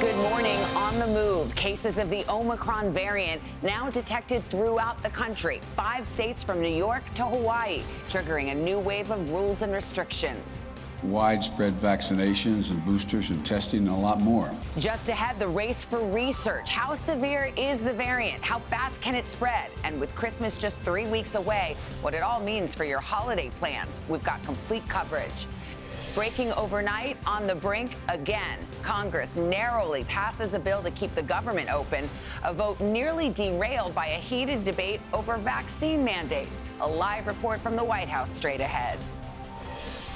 Good morning. On the move, cases of the Omicron variant now detected throughout the country. Five states from New York to Hawaii, triggering a new wave of rules and restrictions widespread vaccinations and boosters and testing and a lot more. Just ahead, the race for research. How severe is the variant? How fast can it spread? And with Christmas just three weeks away, what it all means for your holiday plans. We've got complete coverage. Breaking overnight on the brink again. Congress narrowly passes a bill to keep the government open. A vote nearly derailed by a heated debate over vaccine mandates. A live report from the White House straight ahead.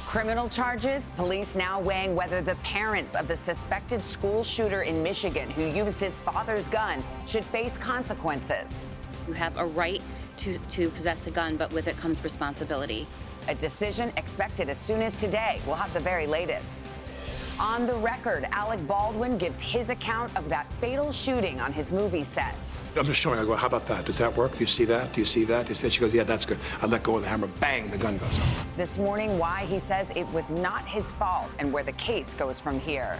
Criminal charges, police now weighing whether the parents of the suspected school shooter in Michigan who used his father's gun should face consequences. You have a right to, to possess a gun, but with it comes responsibility. A decision expected as soon as today. We'll have the very latest. On the record, Alec Baldwin gives his account of that fatal shooting on his movie set. I'm just showing. I go, how about that? Does that work? Do you see that? Do you see that? She goes, yeah, that's good. I let go of the hammer. Bang, the gun goes off. This morning, why he says it was not his fault and where the case goes from here.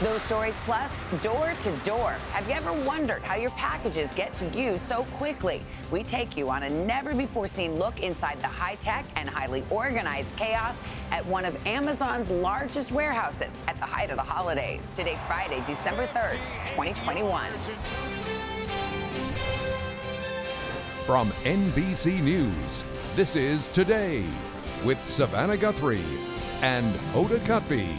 Those stories plus door to door. Have you ever wondered how your packages get to you so quickly? We take you on a never before seen look inside the high tech and highly organized chaos at one of Amazon's largest warehouses at the height of the holidays. Today, Friday, December 3rd, 2021. From NBC News, this is Today with Savannah Guthrie and Hoda Kotb.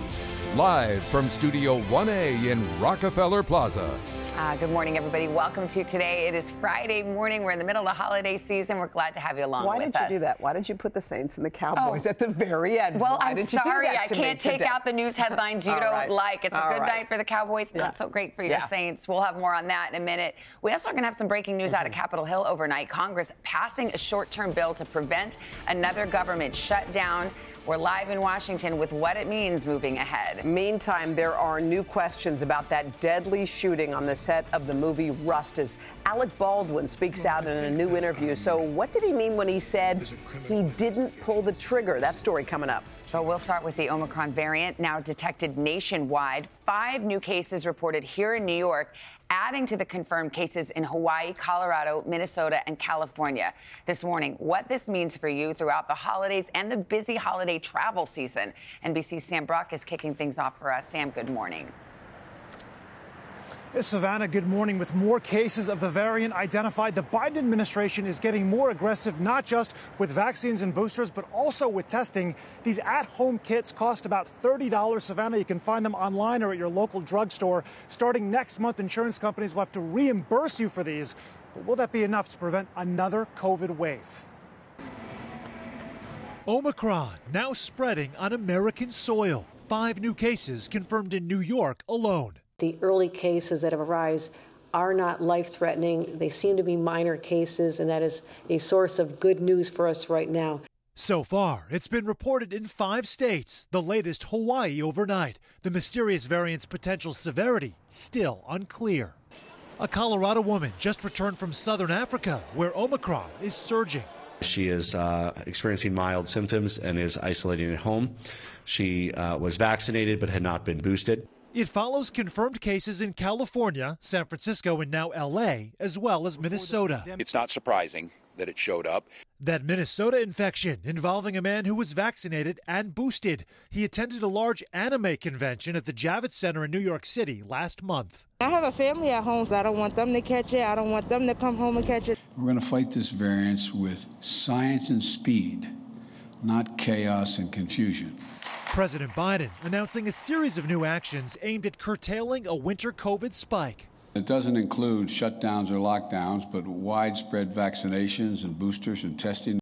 Live from Studio 1A in Rockefeller Plaza. Uh, good morning, everybody. Welcome to today. It is Friday morning. We're in the middle of the holiday season. We're glad to have you along Why with did you us. do that? Why did you put the Saints and the Cowboys oh. at the very end? Well, Why I'm did sorry. Do that I can't take today? out the news headlines you don't right. like. It's All a good right. night for the Cowboys, yeah. not so great for your yeah. Saints. We'll have more on that in a minute. We also are going to have some breaking news Mm-hmm. out of Capitol Hill overnight. Congress passing a short term bill to prevent another government shutdown. We're live in Washington with what it means moving ahead. Meantime, there are new questions about that deadly shooting on the set of the movie Rust as Alec Baldwin speaks out in a new interview. So, what did he mean when he said he didn't pull the trigger? That story coming up. So we'll start with the Omicron variant, now detected nationwide. Five new cases reported here in New York, adding to the confirmed cases in Hawaii, Colorado, Minnesota, and California. This morning, what this means for you throughout the holidays and the busy holiday travel season. NBC's Sam Brock is kicking things off for us. Sam, good morning. Savannah, good morning. With more cases of the variant identified, the Biden administration is getting more aggressive, not just with vaccines and boosters, but also with testing. These at home kits cost about $30. Savannah, you can find them online or at your local drugstore. Starting next month, insurance companies will have to reimburse you for these. But will that be enough to prevent another COVID wave? Omicron now spreading on American soil. Five new cases confirmed in New York alone. The early cases that have arisen are not life threatening. They seem to be minor cases, and that is a source of good news for us right now. So far, it's been reported in five states, the latest Hawaii overnight. The mysterious variant's potential severity still unclear. A Colorado woman just returned from southern Africa, where Omicron is surging. She is uh, experiencing mild symptoms and is isolating at home. She uh, was vaccinated but had not been boosted. It follows confirmed cases in California, San Francisco, and now LA, as well as Minnesota. It's not surprising that it showed up. That Minnesota infection involving a man who was vaccinated and boosted. He attended a large anime convention at the Javits Center in New York City last month. I have a family at home, so I don't want them to catch it. I don't want them to come home and catch it. We're going to fight this variant with science and speed, not chaos and confusion. President Biden announcing a series of new actions aimed at curtailing a winter COVID spike. It doesn't include shutdowns or lockdowns, but widespread vaccinations and boosters and testing.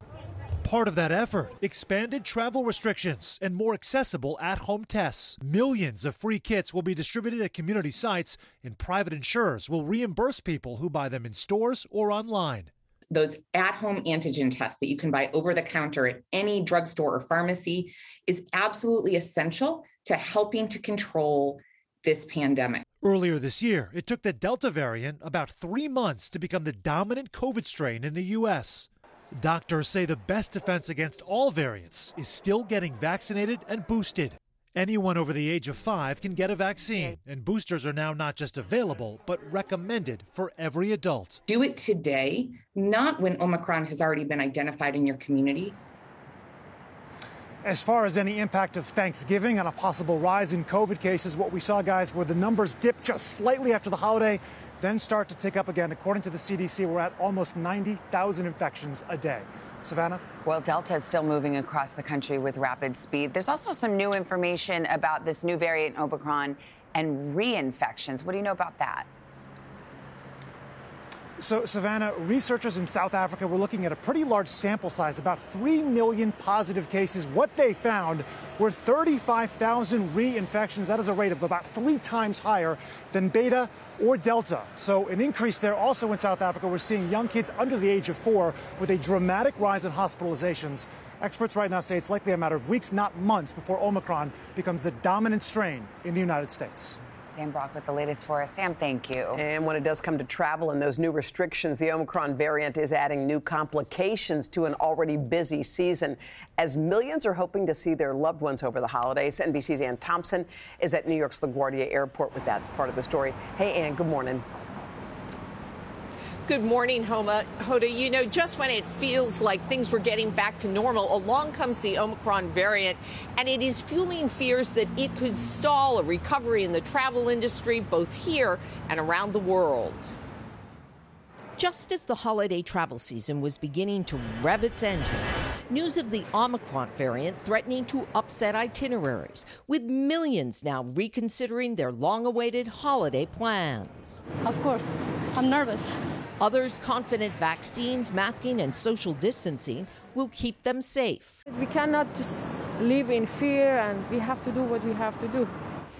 Part of that effort, expanded travel restrictions and more accessible at home tests. Millions of free kits will be distributed at community sites, and private insurers will reimburse people who buy them in stores or online those at home antigen tests that you can buy over the counter at any drugstore or pharmacy is absolutely essential to helping to control this pandemic. Earlier this year, it took the Delta variant about three months to become the dominant COVID strain in the U.S. Doctors say the best defense against all variants is still getting vaccinated and boosted. Anyone over the age of five can get a vaccine, and boosters are now not just available, but recommended for every adult. Do it today, not when Omicron has already been identified in your community. As far as any impact of Thanksgiving on a possible rise in COVID cases, what we saw, guys, were the numbers dip just slightly after the holiday then start to tick up again. According to the CDC, we're at almost 90,000 infections a day. Savannah? Well, Delta is still moving across the country with rapid speed. There's also some new information about this new variant Omicron and reinfections. What do you know about that? So, Savannah, researchers in South Africa were looking at a pretty large sample size, about 3 million positive cases. What they found were 35,000 reinfections. That is a rate of about three times higher than Beta or Delta. So, an increase there. Also in South Africa, we're seeing young kids under the age of four with a dramatic rise in hospitalizations. Experts right now say it's likely a matter of weeks, not months, before Omicron becomes the dominant strain in the United States. Sam Brock with the latest for us. Sam, thank you. And when it does come to travel and those new restrictions, the Omicron variant is adding new complications to an already busy season. As millions are hoping to see their loved ones over the holidays, NBC's Ann Thompson is at New York's LaGuardia Airport with that part of the story. Hey, Ann, good morning. Good morning, Homa. Hoda. You know, just when it feels like things were getting back to normal, along comes the Omicron variant, and it is fueling fears that it could stall a recovery in the travel industry, both here and around the world. Just as the holiday travel season was beginning to rev its engines, news of the Omicron variant threatening to upset itineraries, with millions now reconsidering their long awaited holiday plans. Of course, I'm nervous. Others confident vaccines, masking, and social distancing will keep them safe. We cannot just live in fear and we have to do what we have to do.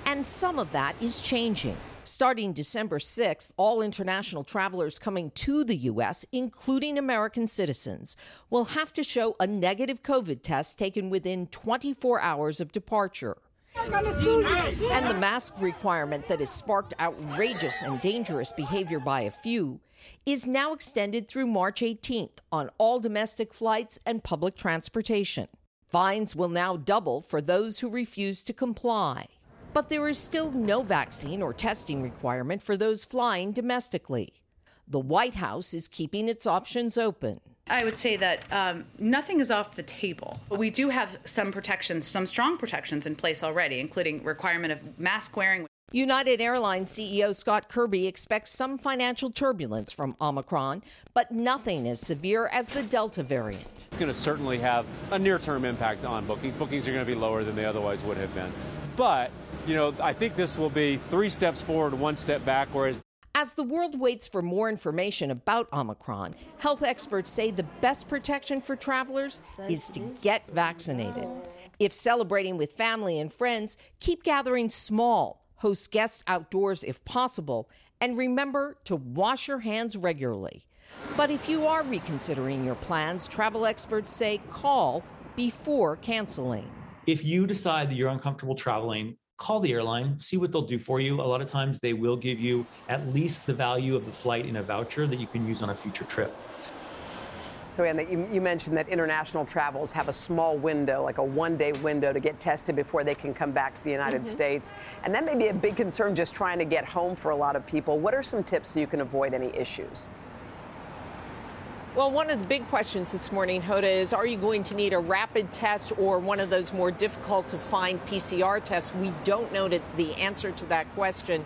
And some of that is changing. Starting December 6th, all international travelers coming to the U.S., including American citizens, will have to show a negative COVID test taken within 24 hours of departure. And the mask requirement that has sparked outrageous and dangerous behavior by a few is now extended through March 18th on all domestic flights and public transportation. Fines will now double for those who refuse to comply. But there is still no vaccine or testing requirement for those flying domestically. The White House is keeping its options open. I would say that um, nothing is off the table. But we do have some protections, some strong protections in place already, including requirement of mask wearing. United Airlines CEO Scott Kirby expects some financial turbulence from Omicron, but nothing as severe as the Delta variant. It's going to certainly have a near term impact on bookings. Bookings are going to be lower than they otherwise would have been. But, you know, I think this will be three steps forward, one step back, whereas as the world waits for more information about Omicron, health experts say the best protection for travelers is to get vaccinated. If celebrating with family and friends, keep gathering small, host guests outdoors if possible, and remember to wash your hands regularly. But if you are reconsidering your plans, travel experts say call before canceling. If you decide that you're uncomfortable traveling, call the airline, see what they'll do for you. A lot of times they will give you at least the value of the flight in a voucher that you can use on a future trip. So, Ann, you, you mentioned that international travels have a small window, like a one day window to get tested before they can come back to the United mm-hmm. States. And that may be a big concern just trying to get home for a lot of people. What are some tips so you can avoid any issues? Well, one of the big questions this morning, Hoda, is are you going to need a rapid test or one of those more difficult to find PCR tests? We don't know the answer to that question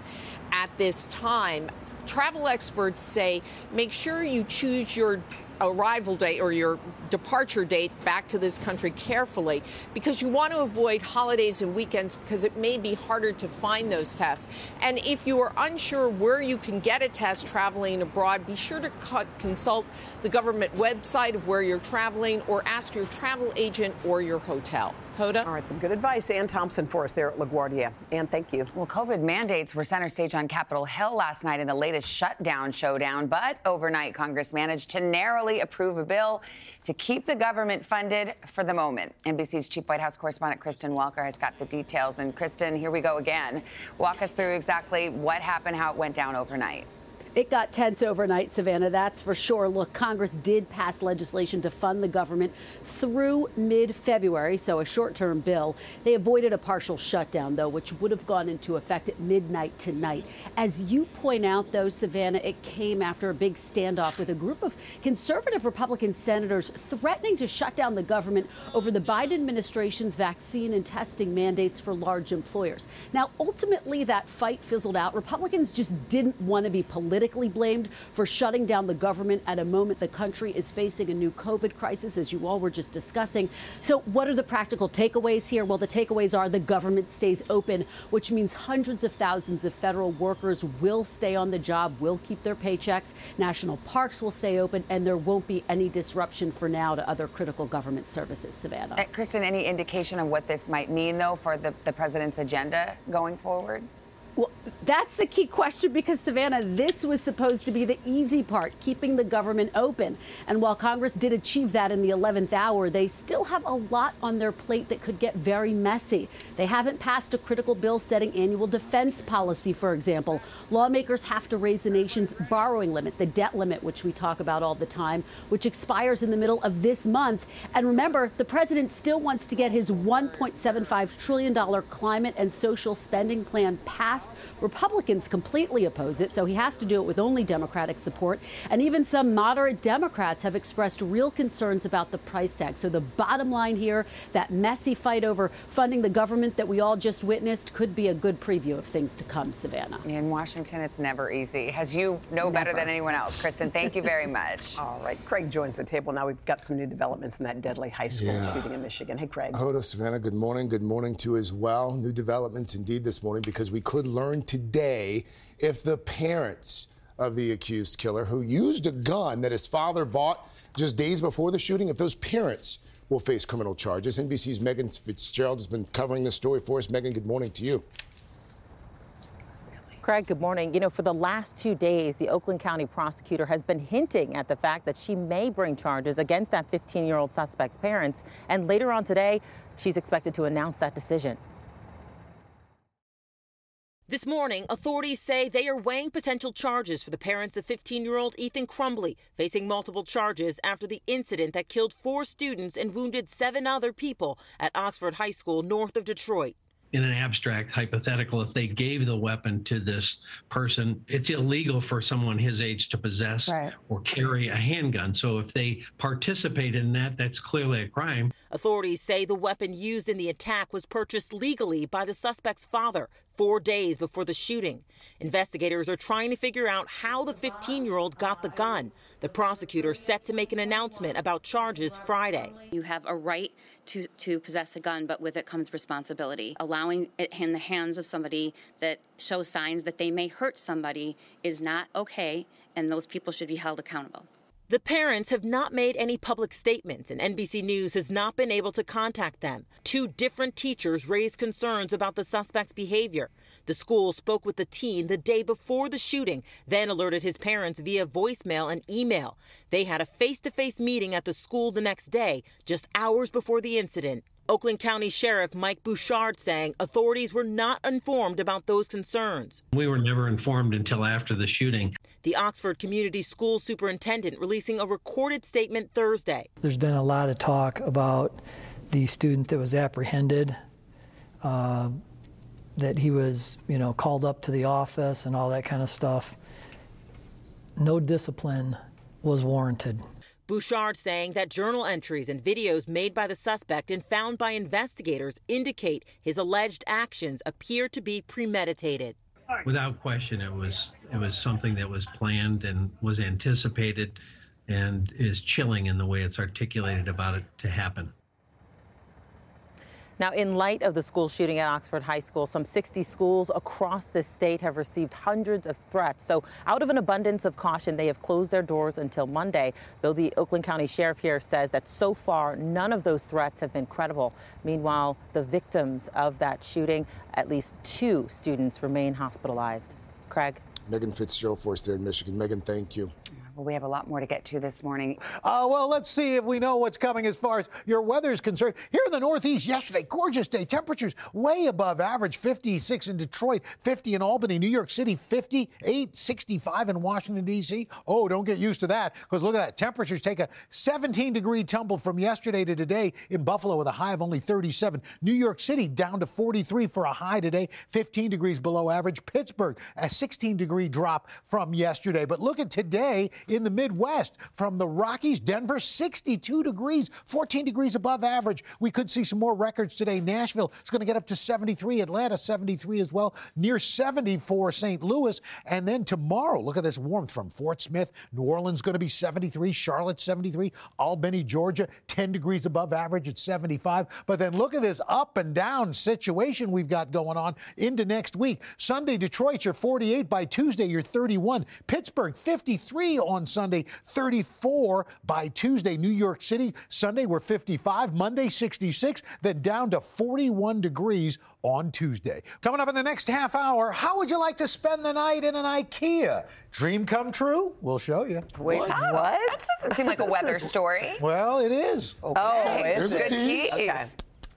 at this time. Travel experts say make sure you choose your arrival date or your departure date back to this country carefully because you want to avoid holidays and weekends because it may be harder to find those tests. And if you are unsure where you can get a test traveling abroad, be sure to consult the government website of where you're traveling or ask your travel agent or your hotel. Hoda? All right, some good advice. Ann Thompson for us there at LaGuardia. Ann, thank you. Well, COVID mandates were center stage on Capitol Hill last night in the latest shutdown showdown, but overnight Congress managed to narrowly approve a bill to keep the government funded for the moment. NBC's chief White House correspondent Kristen Welker has got the details. And Kristen, here we go again. Walk us through exactly what happened, how it went down overnight. It got tense overnight, Savannah, that's for sure. Look, Congress did pass legislation to fund the government through mid February, so a short term bill. They avoided a partial shutdown, though, which would have gone into effect at midnight tonight. As you point out, though, Savannah, it came after a big standoff with a group of conservative Republican senators threatening to shut down the government over the Biden administration's vaccine and testing mandates for large employers. Now, ultimately, that fight fizzled out. Republicans just didn't want to be political politically blamed for shutting down the government at a moment the country is facing a new COVID crisis, as you all were just discussing. So, what are the practical takeaways here? Well, the takeaways are the government stays open, which means hundreds of thousands of federal workers will stay on the job, will keep their paychecks. National parks will stay open, and there won't be any disruption for now to other critical government services. Savannah. Uh, Kristen, any indication of what this might mean, though, for the, the president's agenda going forward? Well, that's the key question because, Savannah, this was supposed to be the easy part, keeping the government open. And while Congress did achieve that in the 11th hour, they still have a lot on their plate that could get very messy. They haven't passed a critical bill setting annual defense policy, for example. Lawmakers have to raise the nation's borrowing limit, the debt limit, which we talk about all the time, which expires in the middle of this month. And remember, the president still wants to get his $1.75 trillion climate and social spending plan passed. Republicans completely oppose it, so he has to do it with only Democratic support. And even some moderate Democrats have expressed real concerns about the price tag. So the bottom line here, that messy fight over funding the government that we all just witnessed could be a good preview of things to come, Savannah. In Washington, it's never easy, as you know never. better than anyone else. Kristen, thank you very much. all right, Craig joins the table now. We've got some new developments in that deadly high school yeah. shooting in Michigan. Hey, Craig. Hoda, Savannah, good morning. Good morning to you as well. New developments indeed this morning because we could learn today if the parents of the accused killer who used a gun that his father bought just days before the shooting, if those parents will face criminal charges. NBC's Megan Fitzgerald has been covering this story for us. Megan, good morning to you. Craig, good morning. You know, for the last two days, the Oakland County prosecutor has been hinting at the fact that she may bring charges against that 15 year old suspect's parents. And later on today, she's expected to announce that decision. This morning, authorities say they are weighing potential charges for the parents of 15 year old Ethan Crumbley, facing multiple charges after the incident that killed four students and wounded seven other people at Oxford High School north of Detroit in an abstract hypothetical, if they gave the weapon to this person, it's illegal for someone his age to possess right. or carry a handgun. So if they participate in that, that's clearly a crime. Authorities say the weapon used in the attack was purchased legally by the suspect's father four days before the shooting. Investigators are trying to figure out how the 15 year old got the gun. The prosecutor set to make an announcement about charges Friday. You have a right to, to possess a gun, but with it comes responsibility. Allowing it in the hands of somebody that shows signs that they may hurt somebody is not okay, and those people should be held accountable. The parents have not made any public statements, and NBC News has not been able to contact them. Two different teachers raised concerns about the suspect's behavior. The school spoke with the teen the day before the shooting, then alerted his parents via voicemail and email. They had a face to face meeting at the school the next day, just hours before the incident. Oakland County Sheriff Mike Bouchard saying authorities were not informed about those concerns. We were never informed until after the shooting. The Oxford Community School Superintendent releasing a recorded statement Thursday. There's been a lot of talk about the student that was apprehended, uh, that he was, you know, called up to the office and all that kind of stuff. No discipline was warranted. Bouchard saying that journal entries and videos made by the suspect and found by investigators indicate his alleged actions appear to be premeditated. Without question, it was it was something that was planned and was anticipated and is chilling in the way it's articulated about it to happen. Now, in light of the school shooting at Oxford High School, some 60 schools across the state have received hundreds of threats. So, out of an abundance of caution, they have closed their doors until Monday, though the Oakland County Sheriff here says that so far, none of those threats have been credible. Meanwhile, the victims of that shooting, at least two students remain hospitalized. Craig? Megan Fitzgerald for us there in Michigan. Megan, thank you. Well, we have a lot more to get to this morning. Uh, well, let's see if we know what's coming as far as your weather is concerned. Here in the Northeast, yesterday, gorgeous day. Temperatures way above average 56 in Detroit, 50 in Albany, New York City, 58, 65 in Washington, D.C. Oh, don't get used to that because look at that. Temperatures take a 17 degree tumble from yesterday to today in Buffalo with a high of only 37. New York City down to 43 for a high today, 15 degrees below average. Pittsburgh, a 16 degree drop from yesterday. But look at today in the Midwest from the Rockies, Denver, 62 degrees, 14 degrees above average. We could see some more records today. Nashville is going to get up to 73, Atlanta 73 as well, near 74 St. Louis. And then tomorrow, look at this warmth from Fort Smith. New Orleans going to be 73, Charlotte 73, Albany, Georgia 10 degrees above average at 75. But then look at this up and down situation we've got going on into next week. Sunday, Detroit, you're 48. By Tuesday, you're 31. Pittsburgh 53 on Sunday, 34 by Tuesday. New York City, Sunday, we're 55. Monday, 66. Then down to 41 degrees on Tuesday. Coming up in the next half hour, how would you like to spend the night in an IKEA? Dream come true? We'll show you. Wait, what? That doesn't seem like a weather story. Well, it is. Oh, okay. Oh, it's There's good a tease. tease. Okay.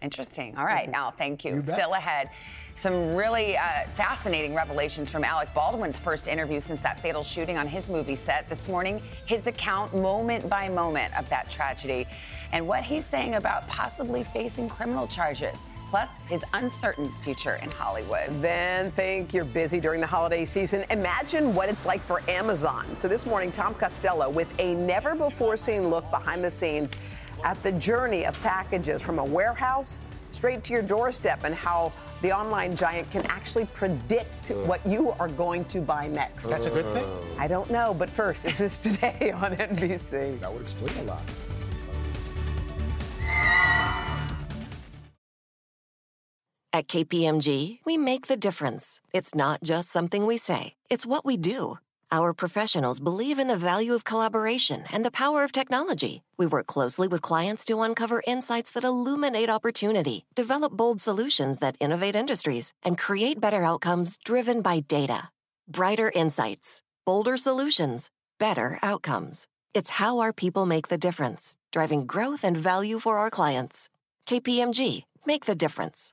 Interesting. All right, mm-hmm. now thank you. You. Still ahead. Some really uh, fascinating revelations from Alec Baldwin's first interview since that fatal shooting on his movie set. This morning, his account moment by moment of that tragedy and what he's saying about possibly facing criminal charges. Plus, his uncertain future in Hollywood. Then think you're busy during the holiday season. Imagine what it's like for Amazon. So this morning, Tom Costello with a never before seen look behind the scenes at the journey of packages from a warehouse straight to your doorstep and how the online giant can actually predict what you are going to buy next. That's a good thing. I don't know, but first, this is today on NBC. That would explain a lot. At KPMG, we make the difference. It's not just something we say, it's what we do. Our professionals believe in the value of collaboration and the power of technology. We work closely with clients to uncover insights that illuminate opportunity, develop bold solutions that innovate industries, and create better outcomes driven by data. Brighter insights, bolder solutions, better outcomes. It's how our people make the difference, driving growth and value for our clients. KPMG, make the difference.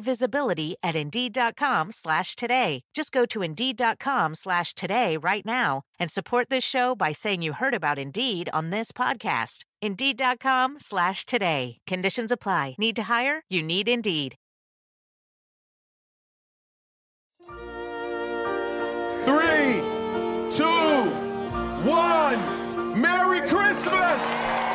visibility at Indeed.com slash today. Just go to Indeed.com slash today right now and support this show by saying you heard about Indeed on this podcast. Indeed.com slash today. Conditions apply. Need to hire? You need Indeed. Three, two, one. Merry Christmas!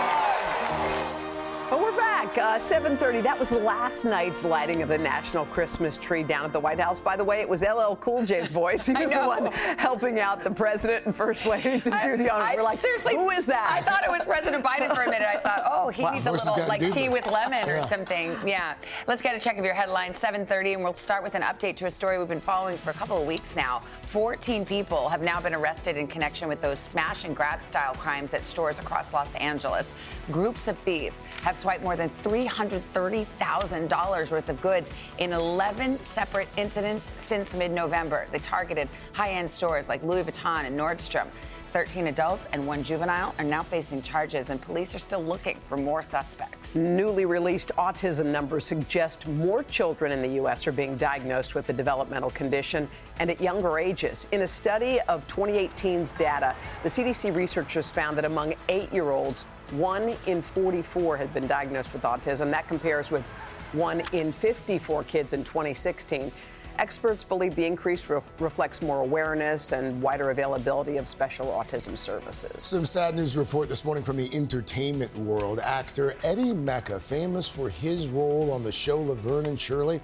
Well, we're back. Uh, 7:30. That was last night's lighting of the national Christmas tree down at the White House. By the way, it was LL Cool J's voice. He was the one helping out the president and first lady to do the honor. I We're like, seriously, who is that? I thought it was President Biden for a minute. I thought, oh, he Wow. needs a little like do tea with lemon or something. Yeah. Let's get a check of your headlines. 7:30, and we'll start with an update to a story we've been following for a couple of weeks now. 14 people have now been arrested in connection with those smash and grab style crimes at stores across Los Angeles. Groups of thieves have swiped more than $330,000 worth of goods in 11 separate incidents since mid November. They targeted high end stores like Louis Vuitton and Nordstrom. 13 adults and one juvenile are now facing charges, and police are still looking for more suspects. Newly released autism numbers suggest more children in the U.S. are being diagnosed with the developmental condition and at younger ages. In a study of 2018's data, the CDC researchers found that among eight year olds, one in 44 had been diagnosed with autism. That compares with one in 54 kids in 2016. Experts believe the increase re- reflects more awareness and wider availability of special autism services. Some sad news report this morning from the entertainment world. Actor Eddie Mekka, famous for his role on the show Laverne and Shirley,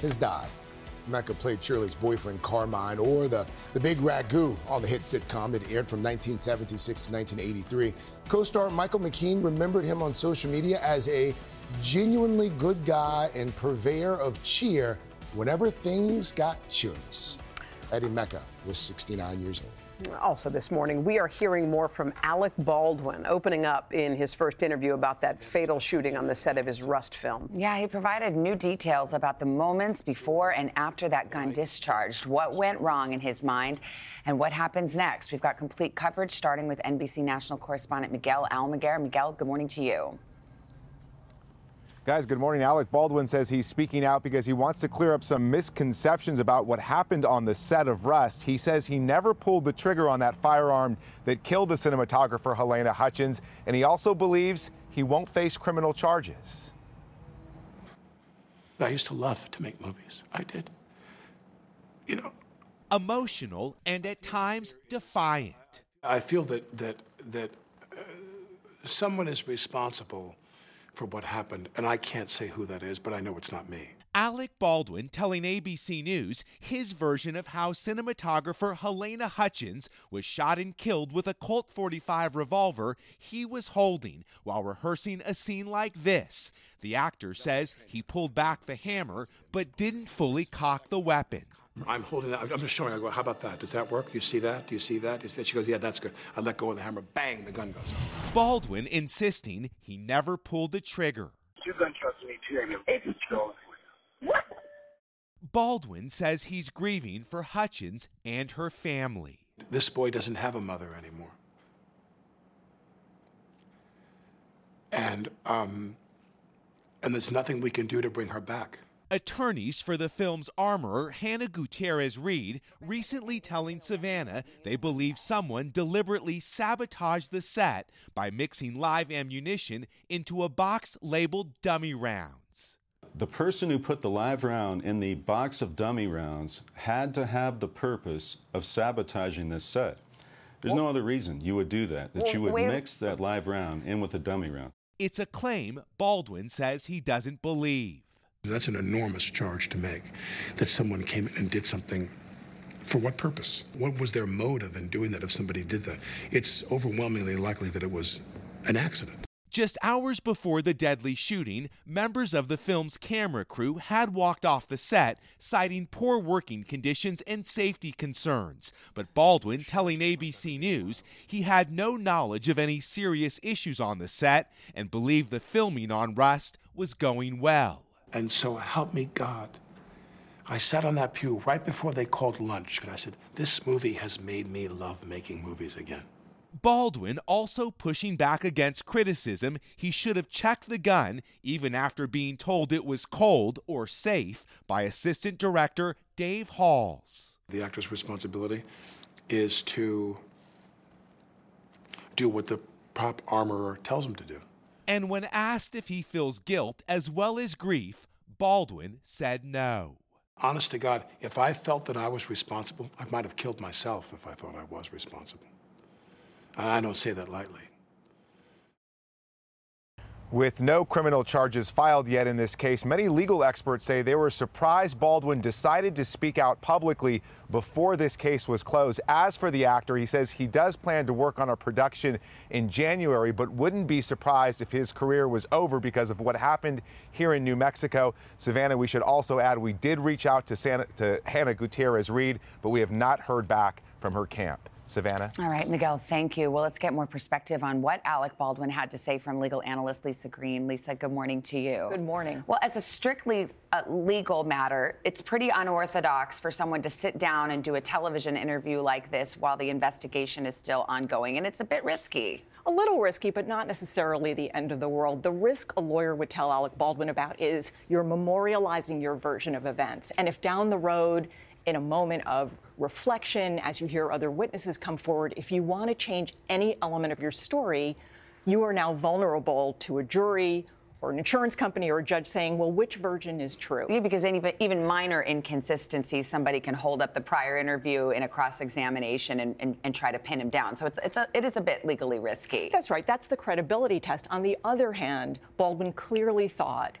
has died. Mekka played Shirley's boyfriend Carmine, or the, the Big Ragu on the hit sitcom that aired from 1976 to 1983. Co star Michael McKean remembered him on social media as a genuinely good guy and purveyor of cheer whenever things got cheerless. Eddie Mekka was 69 years old. Also, this morning, we are hearing more from Alec Baldwin, opening up in his first interview about that fatal shooting on the set of his Rust film. Yeah, he provided new details about the moments before and after that gun discharged, what went wrong in his mind, and what happens next. We've got complete coverage starting with NBC national correspondent Miguel Almaguer. Miguel, good morning to you. Guys, good morning. Alec Baldwin says he's speaking out because he wants to clear up some misconceptions about what happened on the set of Rust. He says he never pulled the trigger on that firearm that killed the cinematographer Halyna Hutchins, and he also believes he won't face criminal charges. I used to love to make movies. I did. You know, emotional and at times defiant. I feel that that that uh, someone is responsible for what happened, and I can't say who that is, but I know it's not me. Alec Baldwin telling ABC News his version of how cinematographer Halyna Hutchins was shot and killed with a Colt 45 revolver he was holding while rehearsing a scene like this. The actor says he pulled back the hammer but didn't fully cock the weapon. I'm holding that. I'm just showing. I go, how about that? Does that work? Do you see that? Do you see that? She goes, yeah, that's good. I let go of the hammer. Bang, the gun goes. Baldwin insisting he never pulled the trigger. Two gunshots to me too. I mean, it's What? Baldwin says he's grieving for Hutchins and her family. This boy doesn't have a mother anymore. And um, and there's nothing we can do to bring her back. Attorneys for the film's armorer, Hannah Gutierrez Reed, recently telling Savannah they believe someone deliberately sabotaged the set by mixing live ammunition into a box labeled dummy rounds. The person who put the live round in the box of dummy rounds had to have the purpose of sabotaging this set. There's well, no other reason you would do that, that well, you would wait. mix that live round in with a dummy round. It's a claim Baldwin says he doesn't believe. That's an enormous charge to make that someone came and did something. For what purpose? What was their motive in doing that if somebody did that? It's overwhelmingly likely that it was an accident. Just hours before the deadly shooting, members of the film's camera crew had walked off the set, citing poor working conditions and safety concerns. But Baldwin telling ABC News he had no knowledge of any serious issues on the set and believed the filming on Rust was going well. And so help me God. I sat on that pew right before they called lunch, and I said, This movie has made me love making movies again. Baldwin also pushing back against criticism he should have checked the gun even after being told it was cold or safe by assistant director Dave Halls. The actor's responsibility is to do what the prop armorer tells him to do. And when asked if he feels guilt as well as grief, Baldwin said no. Honest to God, if I felt that I was responsible, I might have killed myself if I thought I was responsible. I don't say that lightly. With no criminal charges filed yet in this case, many legal experts say they were surprised Baldwin decided to speak out publicly before this case was closed. As for the actor, he says he does plan to work on a production in January, but wouldn't be surprised if his career was over because of what happened here in New Mexico. Savannah, we should also add we did reach out to, Santa, to Hannah Gutierrez Reed, but we have not heard back from her camp Savannah. All right, Miguel, thank you. Well, let's get more perspective on what Alec Baldwin had to say from legal analyst Lisa Green. Lisa, good morning to you. Good morning. Well, as a strictly uh, legal matter, it's pretty unorthodox for someone to sit down and do a television interview like this while the investigation is still ongoing, and it's a bit risky. A little risky, but not necessarily the end of the world. The risk a lawyer would tell Alec Baldwin about is you're memorializing your version of events. And if down the road in a moment of reflection, as you hear other witnesses come forward, if you want to change any element of your story, you are now vulnerable to a jury or an insurance company or a judge saying, well, which version is true? Yeah, because even, even minor inconsistencies, somebody can hold up the prior interview in a cross examination and, and, and, try to pin him down. So it's, it's a, it is a bit legally risky. That's right. That's the credibility test. On the other hand, Baldwin clearly thought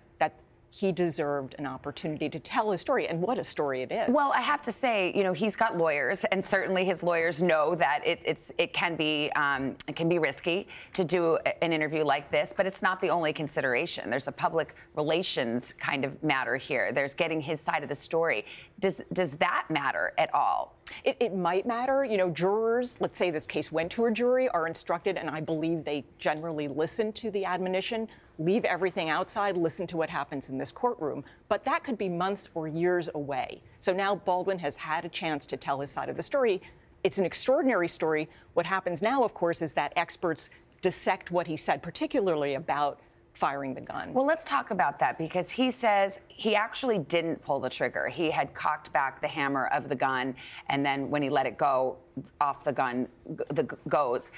he deserved an opportunity to tell his story, and what a story it is. Well, I have to say, you know, he's got lawyers, and certainly his lawyers know that it, it's it can be um, it can be risky to do an interview like this, but it's not the only consideration. There's a public relations kind of matter here. There's getting his side of the story. Does does that matter at all? It, it, might matter. You know, jurors, let's say this case went to a jury, are instructed, and I believe they generally listen to the admonition leave everything outside, listen to what happens in this courtroom. But that could be months or years away. So now Baldwin has had a chance to tell his side of the story. It's an extraordinary story. What happens now, of course, is that experts dissect what he said, particularly about firing the gun. Well, let's talk about that because he says he actually didn't pull the trigger. He had cocked back the hammer of the gun, and then when he let it go, off the gun the goes.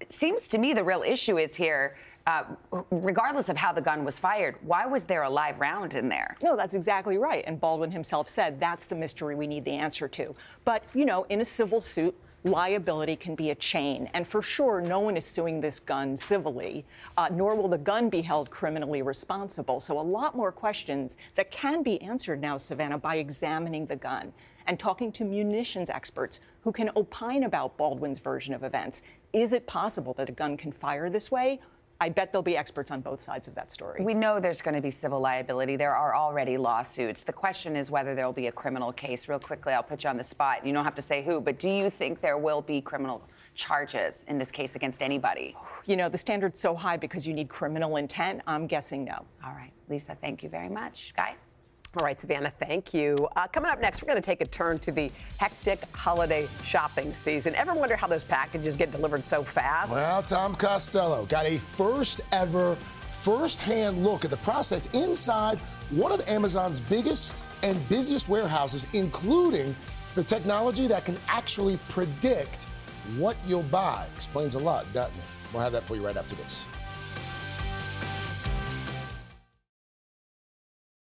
It seems to me the real issue is here uh, regardless of how the gun was fired, why was there a live round in there? No, that's exactly right. And Baldwin himself said that's the mystery we need the answer to. But, you know, in a civil suit, liability can be a chain. And for sure, no one is suing this gun civilly, uh, nor will the gun be held criminally responsible. So, a lot more questions that can be answered now, Savannah, by examining the gun and talking to munitions experts who can opine about Baldwin's version of events. Is it possible that a gun can fire this way? I bet there'll be experts on both sides of that story. We know there's going to be civil liability. There are already lawsuits. The question is whether there'll be a criminal case. Real quickly, I'll put you on the spot. You don't have to say who, but do you think there will be criminal charges in this case against anybody? You know, the standard's so high because you need criminal intent. I'm guessing no. All right. Lisa, thank you very much. Guys? All right, Savannah, thank you. Uh, coming up next, we're going to take a turn to the hectic holiday shopping season. Ever wonder how those packages get delivered so fast? Well, Tom Costello got a first ever, first hand look at the process inside one of Amazon's biggest and busiest warehouses, including the technology that can actually predict what you'll buy. Explains a lot, doesn't it? We'll have that for you right after this.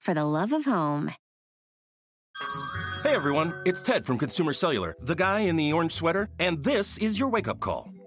for the love of home. Hey everyone, it's Ted from Consumer Cellular, the guy in the orange sweater, and this is your wake up call.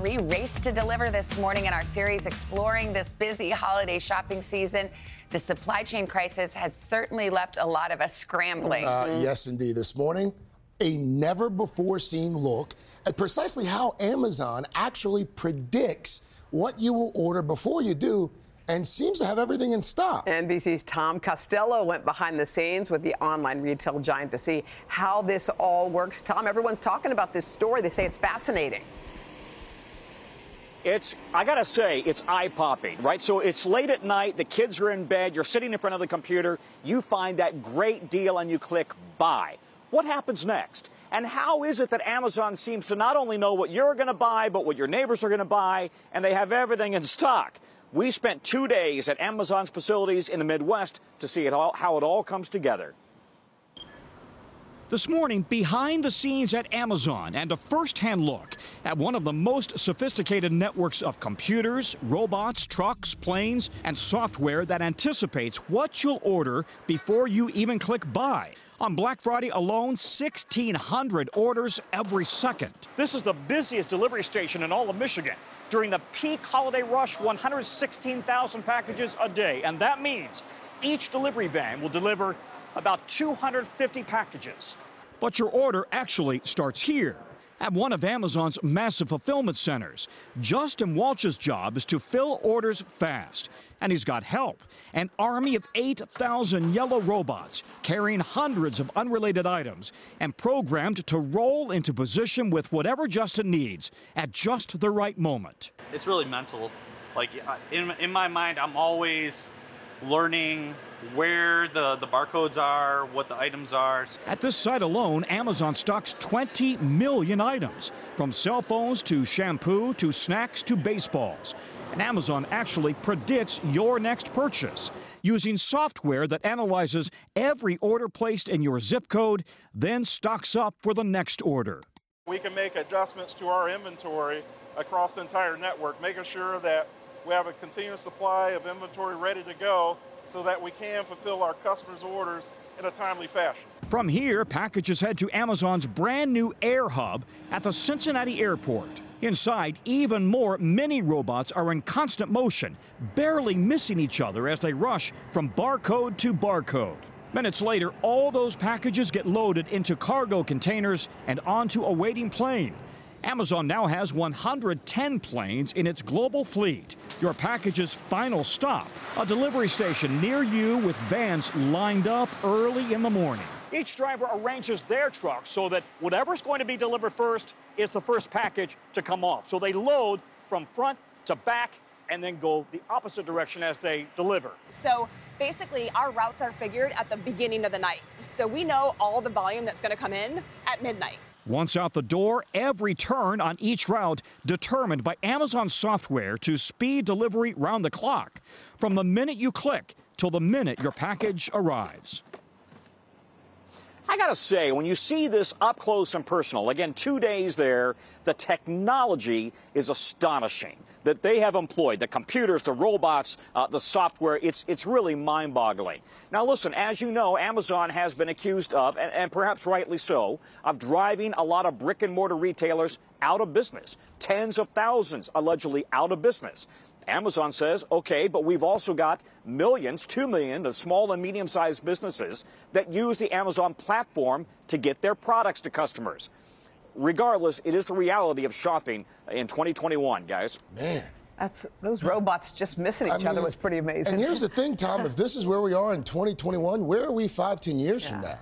Three race to deliver this morning in our series exploring this busy holiday shopping season. The supply chain crisis has certainly left a lot of us scrambling. Uh, yes, indeed. This morning, a never before seen look at precisely how Amazon actually predicts what you will order before you do and seems to have everything in stock. NBC's Tom Costello went behind the scenes with the online retail giant to see how this all works. Tom, everyone's talking about this story. They say it's fascinating. It's, I gotta say, it's eye popping, right? So it's late at night, the kids are in bed, you're sitting in front of the computer, you find that great deal and you click buy. What happens next? And how is it that Amazon seems to not only know what you're to buy, but what your neighbors are to buy, and they have everything in stock? We spent two days at Amazon's facilities in the Midwest to see it all, how it all comes together. This morning, behind the scenes at Amazon, and a first hand look at one of the most sophisticated networks of computers, robots, trucks, planes, and software that anticipates what you'll order before you even click buy. On Black Friday alone, 1,600 orders every second. This is the busiest delivery station in all of Michigan. During the peak holiday rush, 116,000 packages a day. And that means each delivery van will deliver about 250 packages. But your order actually starts here at one of Amazon's massive fulfillment centers. Justin Walsh's job is to fill orders fast, and he's got help an army of 8,000 yellow robots carrying hundreds of unrelated items and programmed to roll into position with whatever Justin needs at just the right moment. It's really mental. Like, in, in my mind, I'm always learning where the, the barcodes are, what the items are. At this site alone, Amazon stocks 20 million items, from cell phones to shampoo to snacks to baseballs. And Amazon actually predicts your next purchase using software that analyzes every order placed in your zip code, then stocks up for the next order. We can make adjustments to our inventory across the entire network, making sure that we have a continuous supply of inventory ready to go so that we can fulfill our customers' orders in a timely fashion. From here, packages head to Amazon's brand new Air Hub at the Cincinnati Airport. Inside, even more mini robots are in constant motion, barely missing each other as they rush from barcode to barcode. Minutes later, all those packages get loaded into cargo containers and onto a waiting plane. Amazon now has 110 planes in its global fleet. Your package's final stop, a delivery station near you with vans lined up early in the morning. Each driver arranges their truck so that whatever's going to be delivered first is the first package to come off. So they load from front to back and then go the opposite direction as they deliver. So basically, our routes are figured at the beginning of the night. So we know all the volume that's going to come in at midnight. Once out the door, every turn on each route determined by Amazon software to speed delivery round the clock, from the minute you click till the minute your package arrives. I gotta say, when you see this up close and personal, again, two days there, the technology is astonishing that they have employed the computers, the robots, uh, the software. It's, it's really mind boggling. Now, listen, as you know, Amazon has been accused of, and, and perhaps rightly so, of driving a lot of brick and mortar retailers out of business. Tens of thousands allegedly out of business. Amazon says, okay, but we've also got millions, two million of small and medium sized businesses that use the Amazon platform to get their products to customers. Regardless, it is the reality of shopping in 2021, guys. Man. That's those robots just missing each I mean, other was pretty amazing. And here's the thing, Tom, if this is where we are in 2021, where are we five, ten years yeah. from now?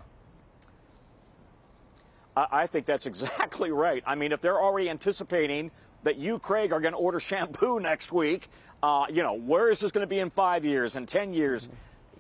I think that's exactly right. I mean, if they're already anticipating that you, Craig, are going to order shampoo next week. Uh, you know, where is this going to be in five years and ten years?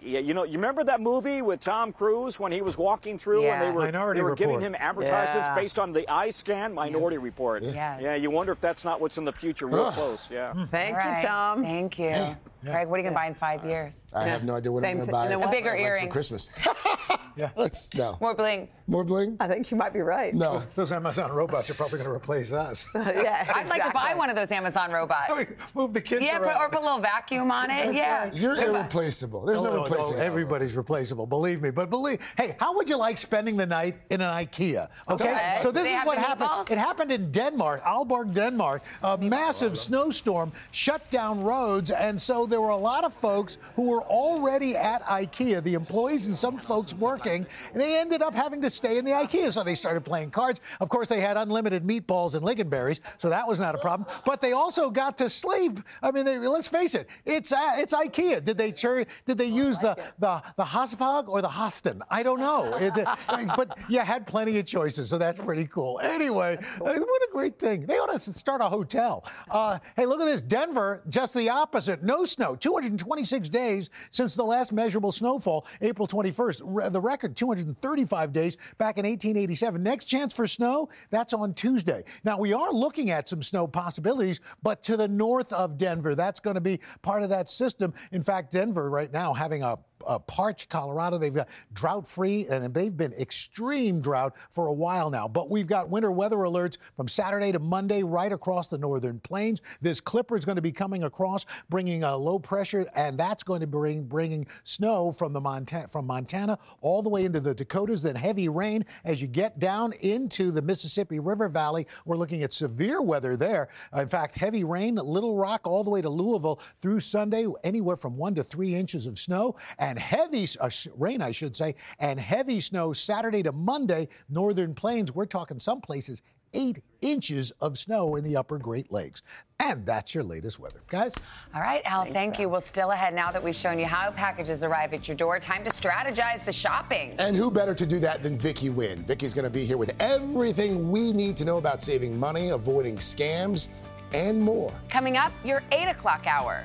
Yeah, you know, you remember that movie with Tom Cruise when he was walking through yeah. and they were, Minority they were Report. giving him advertisements yeah. based on the eye scan Minority yeah. Report. Yes. Yeah, you wonder if that's not what's in the future real close. Yeah. Thank right. you, Tom. Thank you. Yeah. Craig, what are you going to buy in five years? I have no idea what Same I'm going to buy. A bigger like earring. for Christmas. yeah. Let's no. More bling. More bling? I think you might be right. No. Those Amazon robots are probably going to replace us. yeah. I'd exactly. like to buy one of those Amazon robots. I mean, move the kids yeah, around. put, or put a little vacuum on it. yeah. You're irreplaceable. There's no, oh, no replacing no, Everybody's replaceable, believe me. But believe, hey, how would you like spending the night in an IKEA? Okay, Okay. so this They is what happened. meatballs? It happened in Denmark, Aalborg, Denmark. A massive snowstorm shut down roads, and so there were a lot of folks who were already at IKEA, the employees and some folks working, and they ended up having to stay in the IKEA. So they started playing cards. Of course, they had unlimited meatballs and lingonberries, so that was not a problem. But they also got to sleep. I mean, they, let's face it, it's uh, it's IKEA. Did they chur- did they use the, the the Hasvag or the Hosten? I don't know. It, uh, but you had plenty of choices, so that's pretty cool. Anyway, uh, what a great thing. They ought to start a hotel. Uh, hey, look at this. Denver, just the opposite. No snow. 226 days since the last measurable snowfall, April 21st. the record, 235 days back in 1887. Next chance for snow, that's on Tuesday. Now, we are looking at some snow possibilities, but to the north of Denver, that's going to be part of that system. In fact, Denver right now having a uh, parched Colorado. They've got drought free, and they've been extreme drought for a while now. But we've got winter weather alerts from Saturday to Monday right across the northern plains. This clipper is going to be coming across, bringing a low pressure, and that's going to bring bringing snow from the Montana from Montana all the way into the Dakotas. Then heavy rain as you get down into the Mississippi River Valley. We're looking at severe weather there. Uh, in fact, heavy rain, Little Rock all the way to Louisville through Sunday, anywhere from one to three inches of snow. And and heavy uh, rain, I should say, and heavy snow Saturday to Monday, northern plains. We're talking some places eight inches of snow in the upper Great Lakes. And that's your latest weather. Guys? All right, Al, Thanks, thank you. Well, still ahead now that we've shown you how packages arrive at your door. Time to strategize the shopping. And who better to do that than Vicky Nguyen? Vicky's going to be here with everything we need to know about saving money, avoiding scams, and more. Coming up, your 8 o'clock hour.